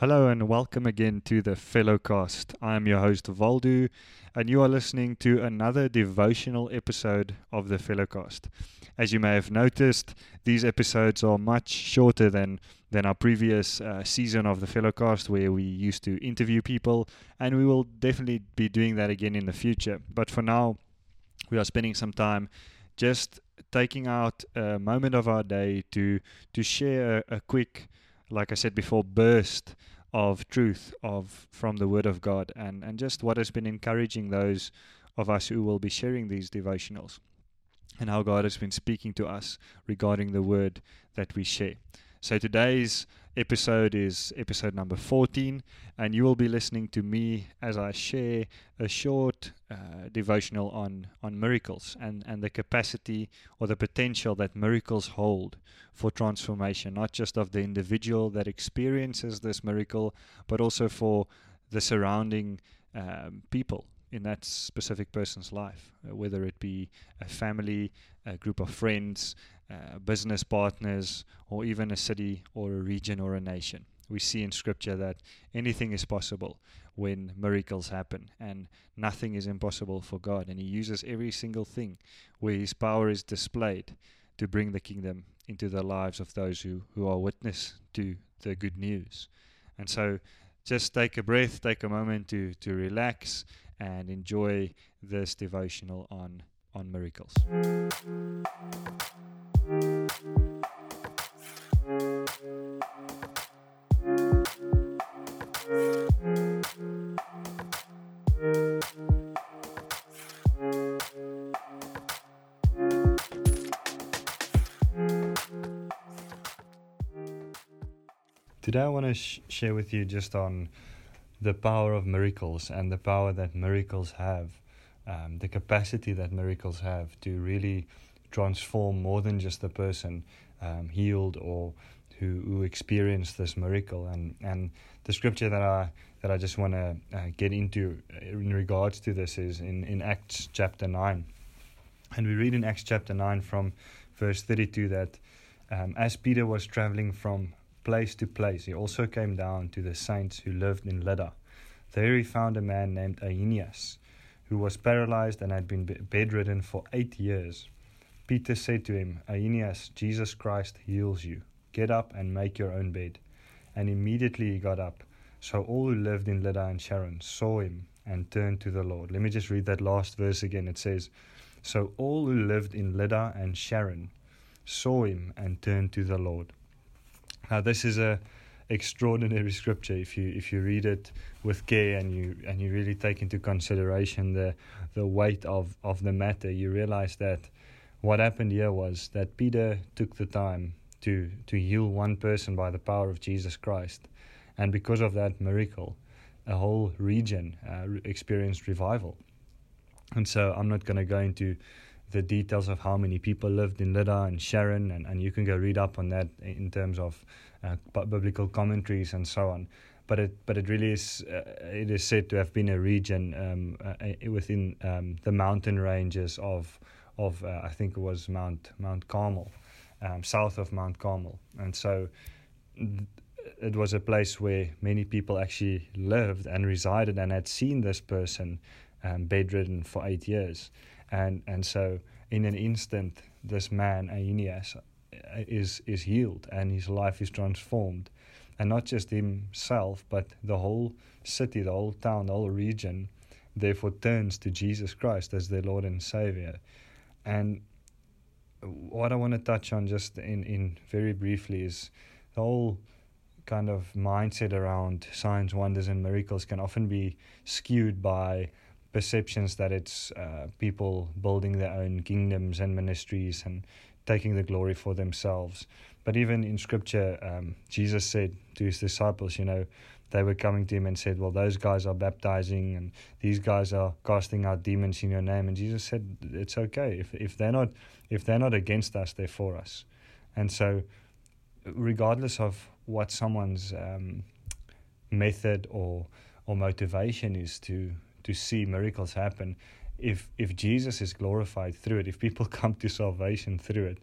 Hello and welcome again to the Fellowcast. I am your host Valdu, and you are listening to another devotional episode of the Fellowcast. As you may have noticed, these episodes are much shorter than than our previous uh, season of the Fellowcast, where we used to interview people, and we will definitely be doing that again in the future. But for now, we are spending some time just taking out a moment of our day to to share a, a quick like I said before, burst of truth of from the Word of God, and and just what has been encouraging those of us who will be sharing these devotionals, and how God has been speaking to us regarding the Word that we share. So today's episode is episode number 14, and you will be listening to me as I share a short uh, devotional on, on miracles and, and the capacity or the potential that miracles hold for transformation, not just of the individual that experiences this miracle, but also for the surrounding um, people in that specific person's life, uh, whether it be a family, a group of friends, uh, business partners, or even a city or a region or a nation. We see in Scripture that anything is possible when miracles happen, and nothing is impossible for God. And He uses every single thing where His power is displayed to bring the kingdom into the lives of those who, who are witness to the good news. And so just take a breath, take a moment to, to relax and enjoy this devotional on, on miracles. Today, I want to sh- share with you just on the power of miracles and the power that miracles have, um, the capacity that miracles have to really transform more than just the person um, healed or who, who experienced this miracle. And, and the scripture that I that I just want to uh, get into in regards to this is in, in Acts chapter 9. And we read in Acts chapter 9 from verse 32 that um, as Peter was traveling from place to place, he also came down to the saints who lived in Lydda. There he found a man named Aeneas, who was paralyzed and had been bedridden for eight years. Peter said to him, Aeneas, Jesus Christ heals you. Get up and make your own bed. And immediately he got up. So all who lived in Lydda and Sharon saw him and turned to the Lord. Let me just read that last verse again. It says, So all who lived in Lydda and Sharon saw him and turned to the Lord. Now this is a extraordinary scripture. If you if you read it with care and you and you really take into consideration the the weight of of the matter you realize that what happened here was that Peter took the time to to heal one person by the power of Jesus Christ. And because of that miracle a whole region uh, experienced revival. And so I'm not going to go into the details of how many people lived in Lydda and Sharon, and, and you can go read up on that in terms of uh, biblical commentaries and so on. But it but it really is uh, it is said to have been a region um, uh, within um, the mountain ranges of of uh, I think it was Mount Mount Carmel, um, south of Mount Carmel, and so. Th- it was a place where many people actually lived and resided and had seen this person um, bedridden for eight years and and so in an instant this man Aeneas uh, is is healed and his life is transformed. And not just himself but the whole city the whole town the whole region therefore turns to Jesus Christ as their Lord and Savior. And what I want to touch on just in in very briefly is the whole kind of mindset around signs wonders and miracles can often be skewed by perceptions that it's uh, people building their own kingdoms and ministries and taking the glory for themselves. But even in scripture, um, Jesus said to his disciples, you know, they were coming to him and said, Well, those guys are baptizing and these guys are casting out demons in your name. And Jesus said, It's okay. If if they're not if they're not against us, they're for us. And so regardless of what someone's um, method or or motivation is to to see miracles happen. If if Jesus is glorified through it, if people come to salvation through it,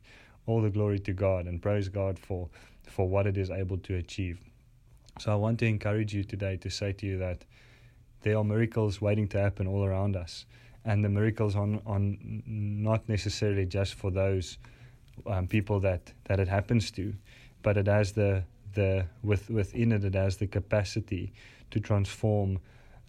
all the glory to God and praise God for for what it is able to achieve. So I want to encourage you today to say to you that there are miracles waiting to happen all around us. And the miracles are, are not necessarily just for those um, people that, that it happens to, but it has the, the with, within it, it has the capacity to transform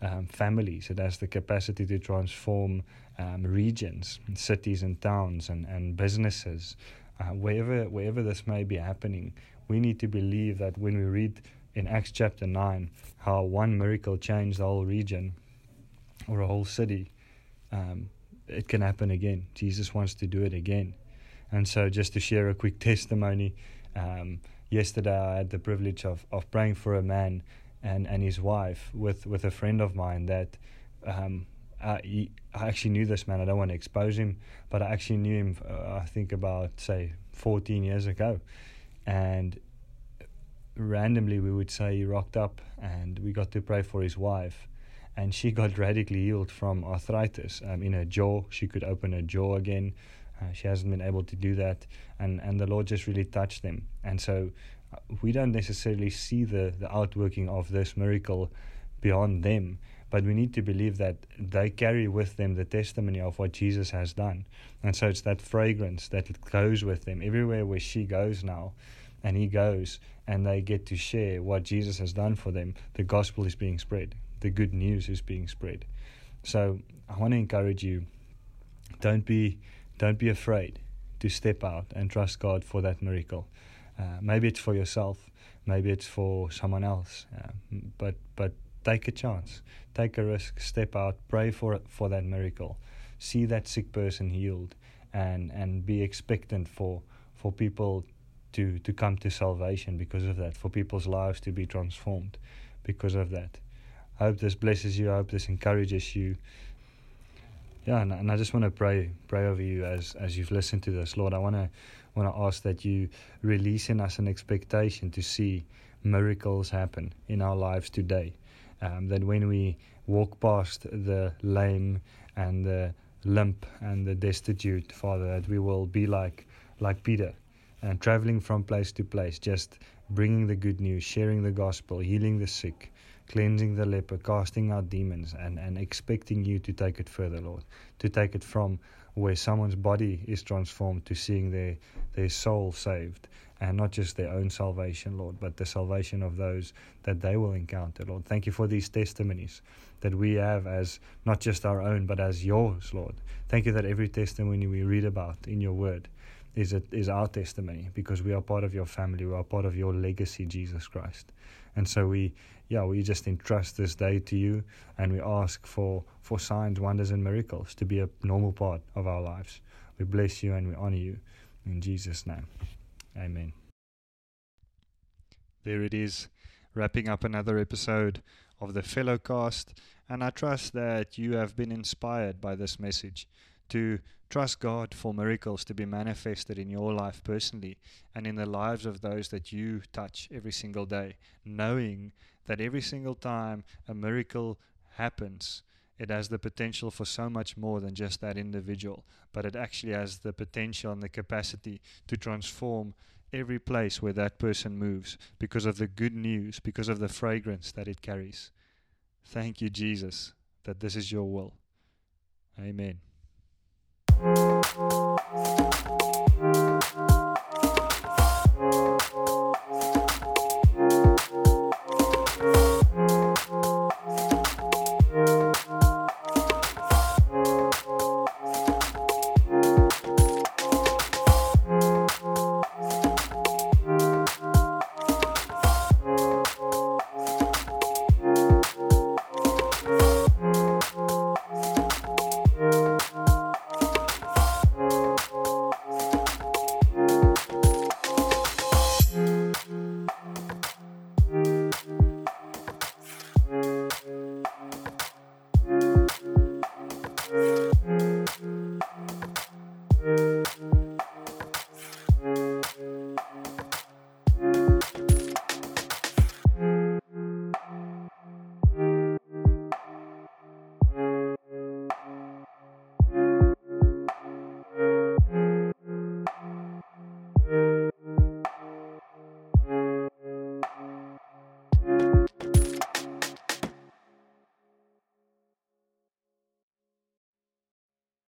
um, families. It has the capacity to transform um, regions, and cities, and towns, and, and businesses. Uh, wherever wherever this may be happening, we need to believe that when we read in Acts chapter nine how one miracle changed the whole region or a whole city, um, it can happen again. Jesus wants to do it again. And so, just to share a quick testimony, um, yesterday I had the privilege of, of praying for a man and, and his wife with, with a friend of mine that um, I, I actually knew this man. I don't want to expose him, but I actually knew him, uh, I think, about, say, 14 years ago. And randomly, we would say he rocked up and we got to pray for his wife. And she got radically healed from arthritis um, in her jaw. She could open her jaw again. Uh, she hasn't been able to do that. And, and the Lord just really touched them. And so we don't necessarily see the, the outworking of this miracle beyond them, but we need to believe that they carry with them the testimony of what Jesus has done. And so it's that fragrance that goes with them everywhere where she goes now and he goes and they get to share what Jesus has done for them. The gospel is being spread, the good news is being spread. So I want to encourage you don't be don't be afraid to step out and trust God for that miracle. Uh, maybe it's for yourself, maybe it's for someone else, uh, but but take a chance, take a risk, step out, pray for for that miracle, see that sick person healed, and and be expectant for for people to to come to salvation because of that, for people's lives to be transformed because of that. I hope this blesses you. I hope this encourages you. Yeah, and, and I just want to pray pray over you as as you've listened to this, Lord. I want to want to ask that you release in us an expectation to see miracles happen in our lives today. Um, that when we walk past the lame and the limp and the destitute, Father, that we will be like like Peter, and traveling from place to place, just bringing the good news, sharing the gospel, healing the sick, cleansing the leper, casting out demons, and, and expecting you to take it further, Lord, to take it from where someone's body is transformed to seeing their, their soul saved and not just their own salvation, Lord, but the salvation of those that they will encounter, Lord. Thank you for these testimonies that we have as not just our own, but as yours, Lord. Thank you that every testimony we read about in your word is, a, is our testimony because we are part of your family, we are part of your legacy, Jesus Christ. And so we, yeah, we just entrust this day to you and we ask for, for signs, wonders, and miracles to be a normal part of our lives. We bless you and we honor you. In Jesus' name, amen. There it is, wrapping up another episode of the Fellowcast. And I trust that you have been inspired by this message to trust God for miracles to be manifested in your life personally and in the lives of those that you touch every single day, knowing that every single time a miracle happens, it has the potential for so much more than just that individual, but it actually has the potential and the capacity to transform every place where that person moves because of the good news, because of the fragrance that it carries. Thank you, Jesus, that this is your will. Amen.